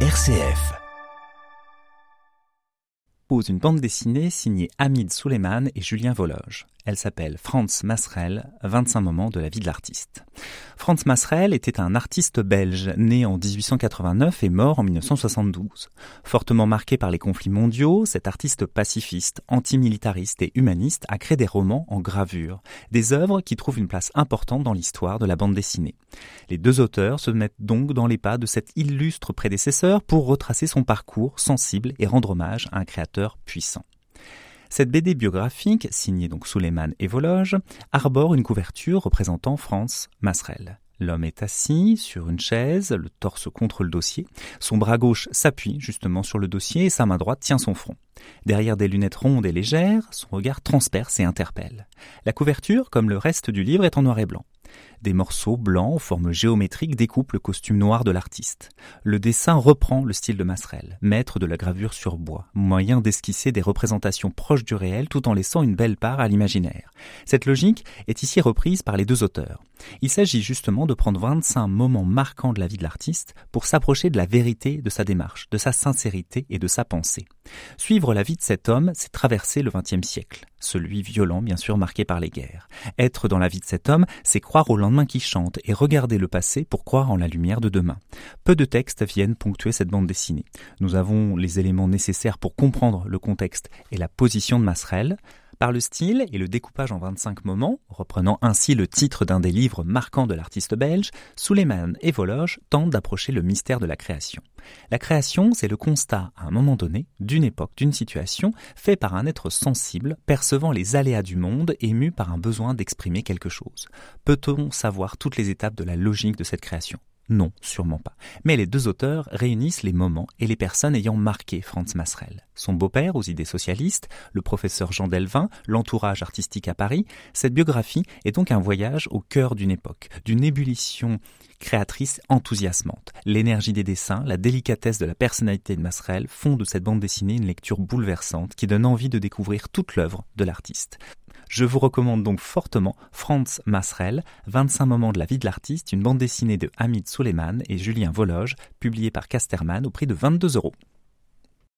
RCF pose une bande dessinée signée Hamid Suleiman et Julien Vologe. Elle s'appelle Franz Masrel, 25 moments de la vie de l'artiste. Franz Masrel était un artiste belge, né en 1889 et mort en 1972. Fortement marqué par les conflits mondiaux, cet artiste pacifiste, antimilitariste et humaniste a créé des romans en gravure, des œuvres qui trouvent une place importante dans l'histoire de la bande dessinée. Les deux auteurs se mettent donc dans les pas de cet illustre prédécesseur pour retracer son parcours sensible et rendre hommage à un créateur puissant. Cette BD biographique, signée donc Suleiman et Vologe, arbore une couverture représentant Franz Masrel. L'homme est assis sur une chaise, le torse contre le dossier. Son bras gauche s'appuie justement sur le dossier et sa main droite tient son front. Derrière des lunettes rondes et légères, son regard transperce et interpelle. La couverture, comme le reste du livre, est en noir et blanc. Des morceaux blancs aux formes géométriques découpent le costume noir de l'artiste. Le dessin reprend le style de Masserel, maître de la gravure sur bois, moyen d'esquisser des représentations proches du réel tout en laissant une belle part à l'imaginaire. Cette logique est ici reprise par les deux auteurs. Il s'agit justement de prendre 25 moments marquants de la vie de l'artiste pour s'approcher de la vérité de sa démarche, de sa sincérité et de sa pensée. Suivre la vie de cet homme, c'est traverser le XXe siècle, celui violent bien sûr marqué par les guerres. Être dans la vie de cet homme, c'est croire au qui chante et regarder le passé pour croire en la lumière de demain. Peu de textes viennent ponctuer cette bande dessinée. Nous avons les éléments nécessaires pour comprendre le contexte et la position de Masrel. Par le style et le découpage en 25 moments, reprenant ainsi le titre d'un des livres marquants de l'artiste belge, Suleiman et Vologe tentent d'approcher le mystère de la création. La création, c'est le constat, à un moment donné, d'une époque, d'une situation, fait par un être sensible, percevant les aléas du monde, ému par un besoin d'exprimer quelque chose. Peut-on savoir toutes les étapes de la logique de cette création? Non, sûrement pas. Mais les deux auteurs réunissent les moments et les personnes ayant marqué Franz Masrel. Son beau-père aux idées socialistes, le professeur Jean Delvin, l'entourage artistique à Paris, cette biographie est donc un voyage au cœur d'une époque, d'une ébullition créatrice enthousiasmante. L'énergie des dessins, la délicatesse de la personnalité de Masrel font de cette bande dessinée une lecture bouleversante qui donne envie de découvrir toute l'œuvre de l'artiste. Je vous recommande donc fortement Franz Masrel, 25 moments de la vie de l'artiste, une bande dessinée de Hamid Suleiman et Julien Vologe, publiée par Casterman au prix de 22 euros.